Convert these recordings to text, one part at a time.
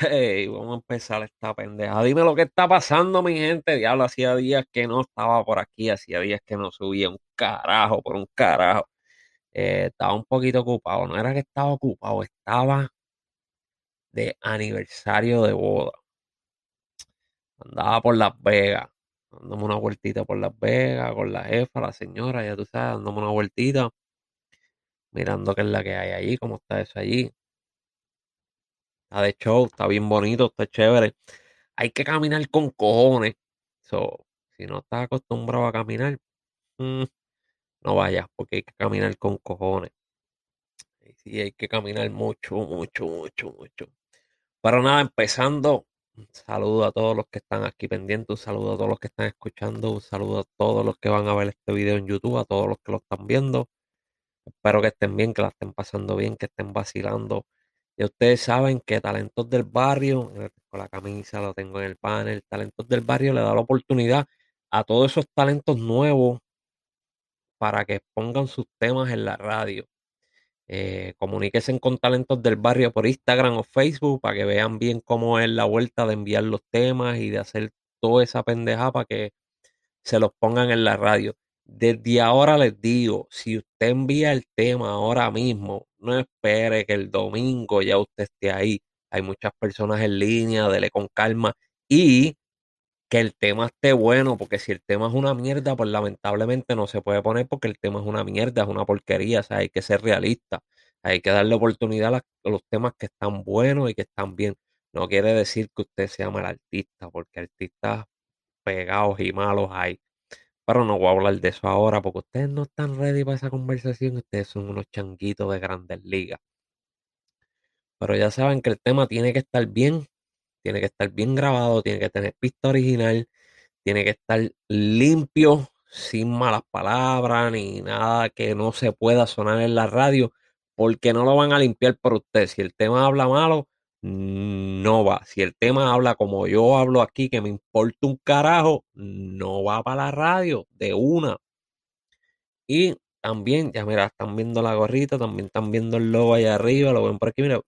Hey, vamos a empezar esta pendeja. Dime lo que está pasando, mi gente. Diablo, hacía días que no estaba por aquí, hacía días que no subía un carajo, por un carajo. Eh, estaba un poquito ocupado. No era que estaba ocupado, estaba de aniversario de boda. Andaba por Las Vegas, dándome una vueltita por Las Vegas con la jefa, la señora, ya tú sabes, dándome una vueltita, mirando qué es la que hay allí, cómo está eso allí. Está de show, está bien bonito, está chévere. Hay que caminar con cojones. So, si no estás acostumbrado a caminar, mm, no vayas, porque hay que caminar con cojones. Y sí, hay que caminar mucho, mucho, mucho, mucho. Pero nada, empezando, un saludo a todos los que están aquí pendientes, un saludo a todos los que están escuchando, un saludo a todos los que van a ver este video en YouTube, a todos los que lo están viendo. Espero que estén bien, que la estén pasando bien, que estén vacilando. Y ustedes saben que Talentos del Barrio, eh, con la camisa lo tengo en el panel, Talentos del Barrio le da la oportunidad a todos esos talentos nuevos para que pongan sus temas en la radio. Eh, con Talentos del Barrio por Instagram o Facebook para que vean bien cómo es la vuelta de enviar los temas y de hacer toda esa pendeja para que se los pongan en la radio. Desde ahora les digo, si usted envía el tema ahora mismo, no espere que el domingo ya usted esté ahí. Hay muchas personas en línea, dele con calma y que el tema esté bueno, porque si el tema es una mierda, pues lamentablemente no se puede poner porque el tema es una mierda, es una porquería, o sea, hay que ser realista, hay que darle oportunidad a, los temas que están buenos y que están bien. No quiere decir que usted sea mal artista, porque artistas pegados y malos hay. Pero no voy a hablar de eso ahora porque ustedes no están ready para esa conversación. Ustedes son unos changuitos de grandes ligas. Pero ya saben que el tema tiene que estar bien, tiene que estar bien grabado, tiene que tener pista original, tiene que estar limpio, sin malas palabras ni nada que no se pueda sonar en la radio, porque no lo van a limpiar por usted. Si el tema habla malo, no va. Si el tema habla como yo hablo aquí, que me importa un carajo, no va para la radio de una. Y también, ya mira, están viendo la gorrita, también están viendo el logo allá arriba, lo ven por aquí, mira.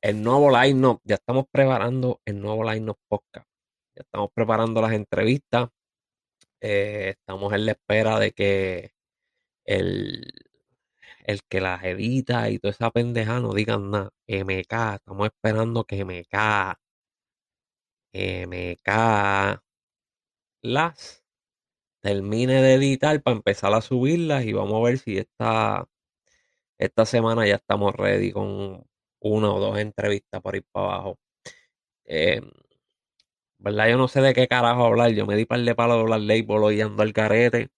El nuevo line ya estamos preparando el nuevo line podcast. Ya estamos preparando las entrevistas. Eh, estamos en la espera de que el, el que las edita y toda esa pendeja no digan nada. MK, estamos esperando que MK, MK las termine de editar para empezar a subirlas y vamos a ver si esta, esta semana ya estamos ready con una o dos entrevistas por ir para abajo. Em, ¿Verdad? Yo no sé de qué carajo hablar. Yo me di par de palos de hablar y ando al carete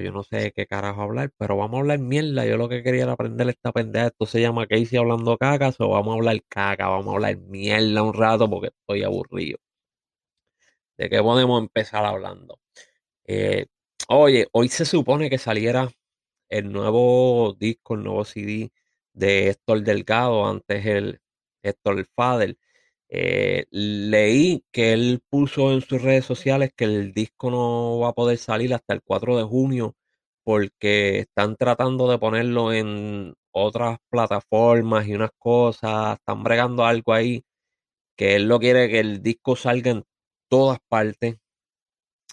yo no sé de qué carajo hablar, pero vamos a hablar mierda. Yo lo que quería era aprender esta pendeja. Esto se llama Casey hablando caca, o vamos a hablar caca, vamos a hablar mierda un rato porque estoy aburrido. ¿De qué podemos empezar hablando? Eh, oye, hoy se supone que saliera el nuevo disco, el nuevo CD de Héctor Delgado, antes el Héctor Fader. Eh, leí que él puso en sus redes sociales que el disco no va a poder salir hasta el 4 de junio porque están tratando de ponerlo en otras plataformas y unas cosas, están bregando algo ahí que él no quiere que el disco salga en todas partes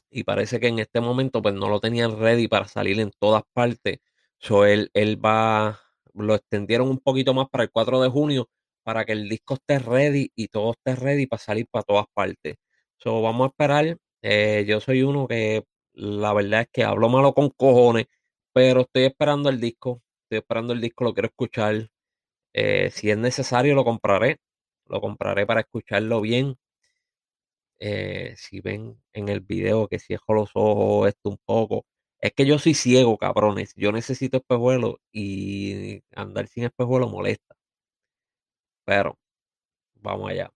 y parece que en este momento pues no lo tenían ready para salir en todas partes. So él, él va, lo extendieron un poquito más para el 4 de junio para que el disco esté ready y todo esté ready para salir para todas partes. So, vamos a esperar. Eh, yo soy uno que la verdad es que hablo malo con cojones, pero estoy esperando el disco. Estoy esperando el disco, lo quiero escuchar. Eh, si es necesario, lo compraré. Lo compraré para escucharlo bien. Eh, si ven en el video que cierro los ojos esto un poco. Es que yo soy ciego, cabrones. Yo necesito espejuelo y andar sin espejuelo molesta. Pero vamos allá.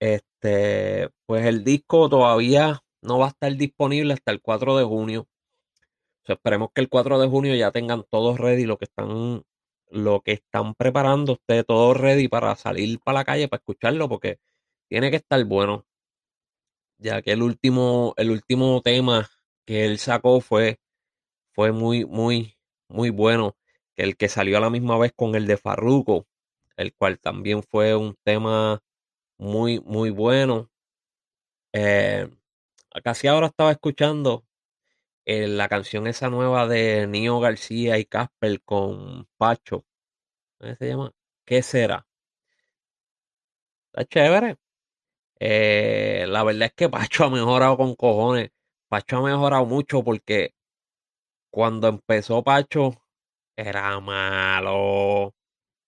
Este, pues el disco todavía no va a estar disponible hasta el 4 de junio. esperemos que el 4 de junio ya tengan todos ready lo que están lo que están preparando ustedes todos ready para salir para la calle para escucharlo porque tiene que estar bueno. Ya que el último el último tema que él sacó fue fue muy muy muy bueno, que el que salió a la misma vez con el de Farruko el cual también fue un tema muy, muy bueno. Eh, casi ahora estaba escuchando eh, la canción esa nueva de Nio García y Casper con Pacho. ¿Cómo se llama? ¿Qué será? Está chévere. Eh, la verdad es que Pacho ha mejorado con cojones. Pacho ha mejorado mucho porque cuando empezó Pacho era malo,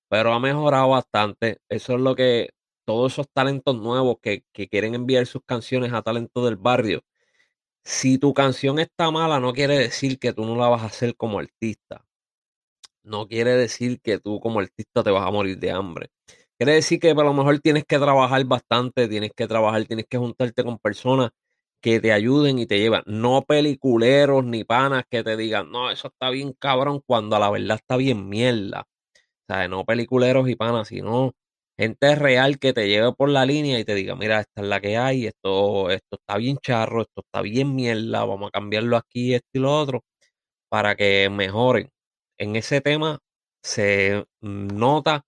pero ha mejorado bastante. Eso es lo que todos esos talentos nuevos que, que quieren enviar sus canciones a talentos del barrio. Si tu canción está mala, no quiere decir que tú no la vas a hacer como artista. No quiere decir que tú como artista te vas a morir de hambre. Quiere decir que a lo mejor tienes que trabajar bastante, tienes que trabajar, tienes que juntarte con personas que te ayuden y te llevan. No peliculeros ni panas que te digan, no, eso está bien cabrón, cuando a la verdad está bien mierda. No peliculeros y panas, sino gente real que te lleve por la línea y te diga, mira, esta es la que hay, esto, esto está bien charro, esto está bien mierda, vamos a cambiarlo aquí, esto y lo otro, para que mejoren. En ese tema se nota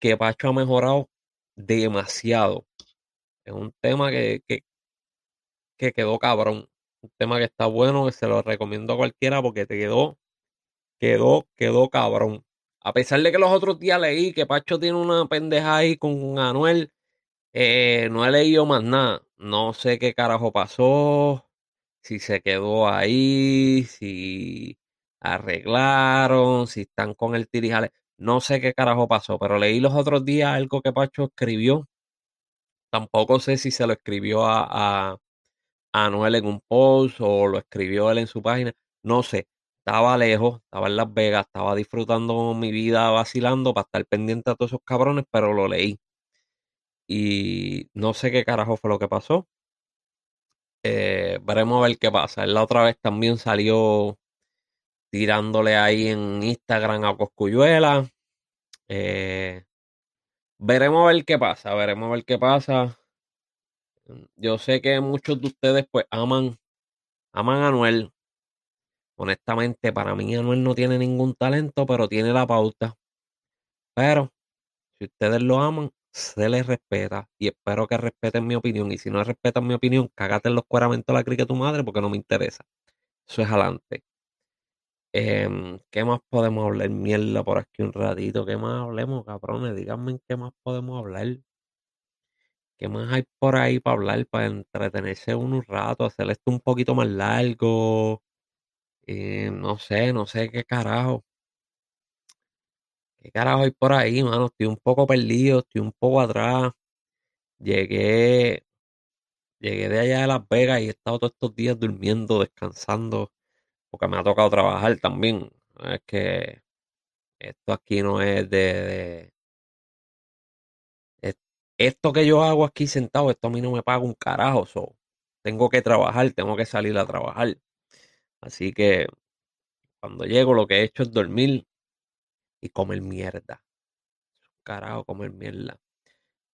que Pacho ha mejorado demasiado. Es un tema que, que, que quedó cabrón. Un tema que está bueno, que se lo recomiendo a cualquiera porque te quedó, quedó, quedó cabrón. A pesar de que los otros días leí que Pacho tiene una pendeja ahí con Anuel, eh, no he leído más nada. No sé qué carajo pasó, si se quedó ahí, si arreglaron, si están con el tirijale. No sé qué carajo pasó, pero leí los otros días algo que Pacho escribió. Tampoco sé si se lo escribió a, a, a Anuel en un post o lo escribió él en su página. No sé. Estaba lejos, estaba en Las Vegas, estaba disfrutando mi vida vacilando para estar pendiente a todos esos cabrones, pero lo leí. Y no sé qué carajo fue lo que pasó. Eh, veremos a ver qué pasa. Él la otra vez también salió tirándole ahí en Instagram a Coscuyuela. Eh, veremos a ver qué pasa, veremos a ver qué pasa. Yo sé que muchos de ustedes pues aman, aman a Anuel. Honestamente, para mí Anuel no tiene ningún talento, pero tiene la pauta. Pero si ustedes lo aman, se les respeta y espero que respeten mi opinión. Y si no respetan mi opinión, cágate en los cueramentos la crica tu madre porque no me interesa. Eso es adelante. Em, ¿qué más podemos hablar? Mierda por aquí un ratito. ¿Qué más hablemos, cabrones? Díganme qué más podemos hablar. ¿Qué más hay por ahí para hablar? Para entretenerse uno un rato, hacer esto un poquito más largo. Eh, no sé, no sé qué carajo. ¿Qué carajo hay por ahí, mano? Estoy un poco perdido, estoy un poco atrás. Llegué, llegué de allá de Las Vegas y he estado todos estos días durmiendo, descansando, porque me ha tocado trabajar también. Es que esto aquí no es de, esto que yo hago aquí sentado, esto a mí no me paga un carajo. so, tengo que trabajar, tengo que salir a trabajar. Así que cuando llego lo que he hecho es dormir y comer mierda. Carajo, comer mierda.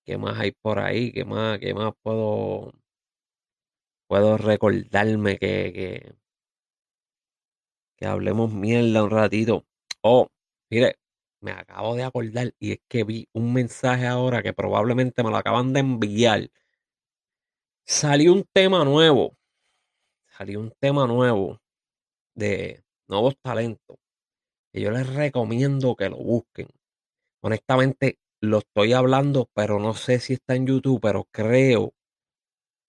¿Qué más hay por ahí? ¿Qué más, qué más puedo, puedo recordarme que, que, que hablemos mierda un ratito? Oh, mire, me acabo de acordar y es que vi un mensaje ahora que probablemente me lo acaban de enviar. Salió un tema nuevo. Salió un tema nuevo de nuevos talentos. Que yo les recomiendo que lo busquen. Honestamente, lo estoy hablando, pero no sé si está en YouTube, pero creo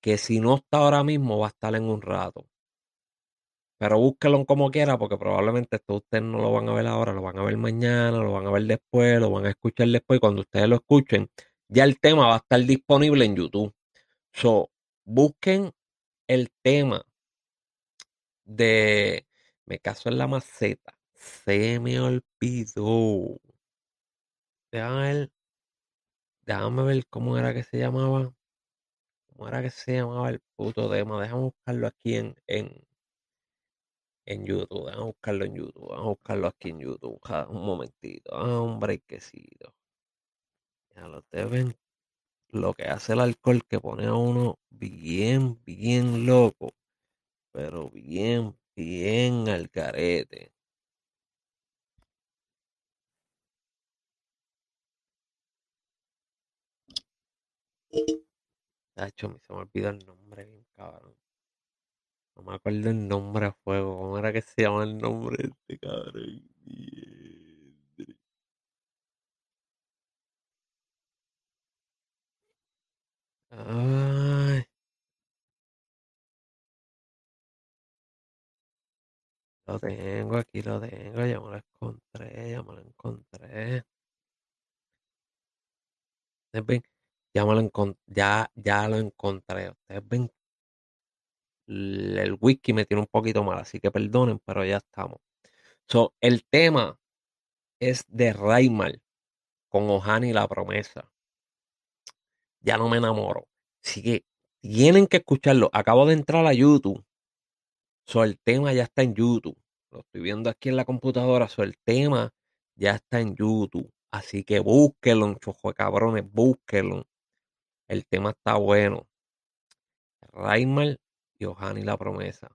que si no está ahora mismo va a estar en un rato. Pero búsquenlo como quiera, porque probablemente esto ustedes no lo van a ver ahora, lo van a ver mañana, lo van a ver después, lo van a escuchar después. Y cuando ustedes lo escuchen, ya el tema va a estar disponible en YouTube. So, busquen el tema de Me caso en la maceta. Se me olvidó. Déjame ver, déjame ver cómo era que se llamaba. ¿Cómo era que se llamaba el puto tema? Déjame buscarlo aquí en, en, en YouTube. Déjame buscarlo en YouTube. Vamos a buscarlo aquí en YouTube. Un momentito. Ah, un breakcito. Ya lo deben. Lo que hace el alcohol que pone a uno bien, bien loco. Pero bien, bien al carete. Tacho, se me olvidó el nombre, bien cabrón. No me acuerdo el nombre a fuego. ¿Cómo era que se llama el nombre de este cabrón? Ay, lo tengo, aquí lo tengo, ya me lo encontré, ya me lo encontré. Ustedes ven, ya me lo encontré, ya, ya lo encontré. Ustedes ven, el whisky me tiene un poquito mal, así que perdonen, pero ya estamos. So, el tema es de Raymal con Ohani la promesa. Ya no me enamoro. Así que tienen que escucharlo. Acabo de entrar a YouTube. So, el tema ya está en YouTube. Lo estoy viendo aquí en la computadora. So, el tema ya está en YouTube. Así que búsquenlo, chojo de cabrones, búsquenlo. El tema está bueno. Raymal y Ohani la promesa.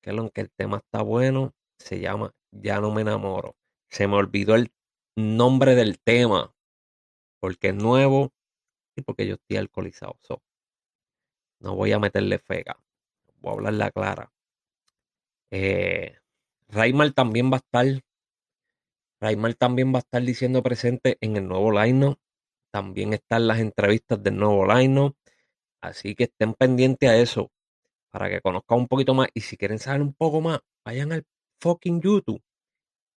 Que lo que el tema está bueno. Se llama Ya no me enamoro. Se me olvidó el nombre del tema. Porque es nuevo y porque yo estoy alcoholizado. So, no voy a meterle fega. Voy a hablarla clara. Eh, también va a estar. Raymal también va a estar diciendo presente en el nuevo line También están las entrevistas del nuevo line Así que estén pendientes a eso. Para que conozcan un poquito más. Y si quieren saber un poco más, vayan al fucking YouTube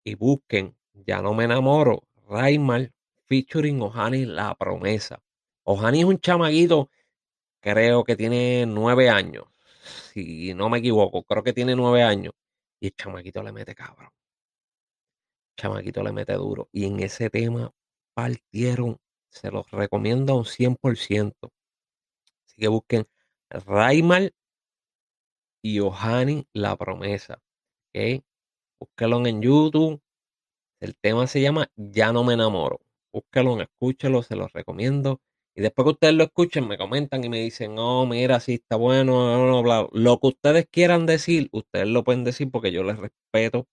y busquen Ya no me enamoro. Raymal featuring Ohani La Promesa. Ohani es un chamaguito, creo que tiene nueve años si no me equivoco, creo que tiene nueve años. Y el chamaquito le mete cabrón. El chamaquito le mete duro. Y en ese tema partieron, se los recomiendo a un 100%. Así que busquen Raymal y Ohani La Promesa. ¿Ok? Búsquenlo en YouTube. El tema se llama Ya no me enamoro. Búsquenlo, escúchelo, se los recomiendo. Y después que ustedes lo escuchen, me comentan y me dicen, oh, mira, sí está bueno, no, no, bla. Lo que ustedes quieran decir, ustedes lo pueden decir porque yo les respeto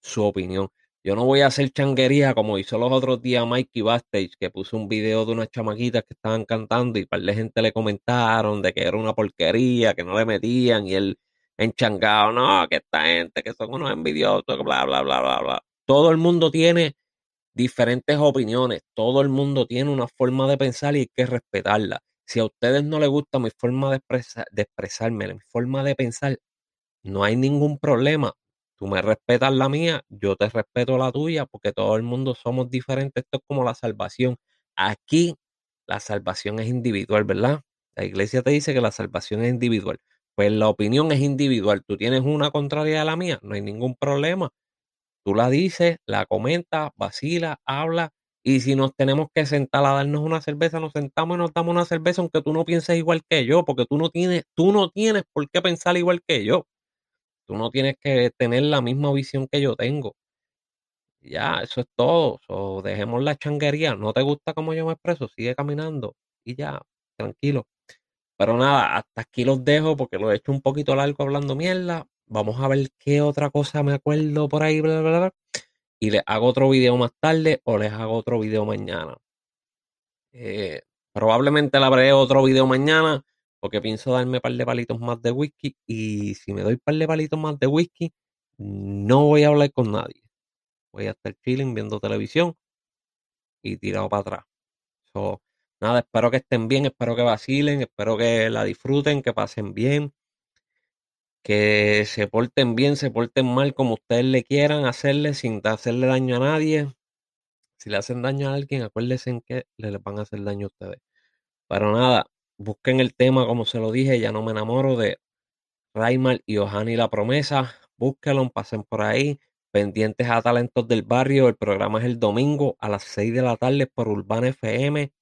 su opinión. Yo no voy a hacer changuería como hizo los otros días Mikey Bastage, que puso un video de unas chamaquitas que estaban cantando y par de gente le comentaron de que era una porquería, que no le metían y él enchangado, no, que esta gente, que son unos envidiosos, bla, bla, bla, bla, bla. Todo el mundo tiene diferentes opiniones. Todo el mundo tiene una forma de pensar y hay que respetarla. Si a ustedes no les gusta mi forma de, de expresarme, mi forma de pensar, no hay ningún problema. Tú me respetas la mía, yo te respeto la tuya, porque todo el mundo somos diferentes. Esto es como la salvación. Aquí la salvación es individual, ¿verdad? La iglesia te dice que la salvación es individual. Pues la opinión es individual. Tú tienes una contraria a la mía, no hay ningún problema. Tú la dices, la comentas, vacila, habla. Y si nos tenemos que sentar a darnos una cerveza, nos sentamos y nos damos una cerveza, aunque tú no pienses igual que yo, porque tú no tienes, tú no tienes por qué pensar igual que yo. Tú no tienes que tener la misma visión que yo tengo. Ya, eso es todo. dejemos la changuería. No te gusta cómo yo me expreso, sigue caminando y ya, tranquilo. Pero nada, hasta aquí los dejo porque lo he hecho un poquito largo hablando mierda. Vamos a ver qué otra cosa me acuerdo por ahí, bla, bla, bla. Y les hago otro video más tarde o les hago otro video mañana. Eh, probablemente le haré otro video mañana porque pienso darme un par de palitos más de whisky. Y si me doy un par de palitos más de whisky, no voy a hablar con nadie. Voy a estar chilling viendo televisión y tirado para atrás. nada, espero que estén bien, espero que vacilen, espero que la disfruten, que pasen bien que se porten bien, se porten mal como ustedes le quieran hacerle sin hacerle daño a nadie. Si le hacen daño a alguien, acuérdense en que le van a hacer daño a ustedes. Pero nada, busquen el tema, como se lo dije, ya no me enamoro de Raymal y Ohani La Promesa. Búsquenlo, pasen por ahí. Pendientes a Talentos del Barrio. El programa es el domingo a las 6 de la tarde por Urbana FM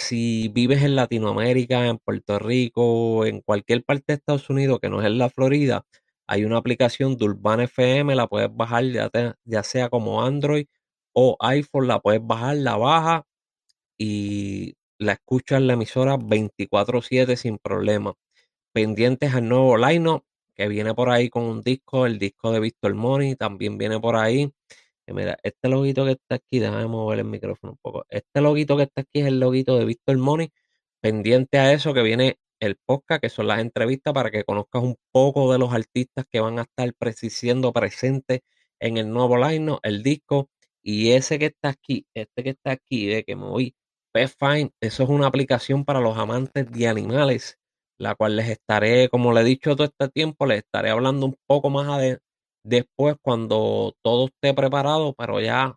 si vives en Latinoamérica, en Puerto Rico, en cualquier parte de Estados Unidos que no es en la Florida, hay una aplicación de Urban FM, la puedes bajar ya, sea como Android o iPhone, la puedes bajar, la baja y la escuchas en la emisora 24/7 sin problema. Pendientes al nuevo line que viene por ahí con un disco, el disco de Víctor Money también viene por ahí. Mira, este loguito que está aquí, déjame mover el micrófono un poco. Este loguito que está aquí es el loguito de Víctor Money. Pendiente a eso que viene el podcast, que son las entrevistas, para que conozcas un poco de los artistas que van a estar siendo presentes en el nuevo line, el disco. Y ese que está aquí, este que está aquí, de que me voy, Pet Fine, eso es una aplicación para los amantes de animales, la cual les estaré, como le he dicho todo este tiempo, les estaré hablando un poco más después cuando todo esté preparado, pero ya,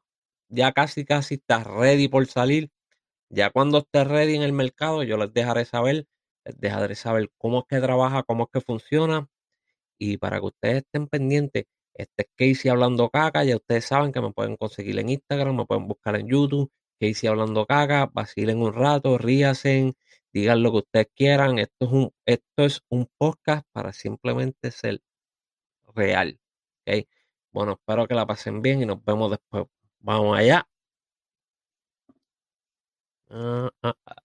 ya casi casi está ready por salir. Ya cuando esté ready en el mercado, yo les dejaré saber, les dejaré saber cómo es que trabaja, cómo es que funciona. Y para que ustedes estén pendientes, este es Casey hablando caca. Ya ustedes saben que me pueden conseguir en Instagram, me pueden buscar en YouTube. Casey hablando caca, vacilen un rato, ríasen, digan lo que ustedes quieran. Esto es un, esto es un podcast para simplemente ser real. Bueno, espero que la pasen bien y nos vemos después. Vamos allá. Ah, ah.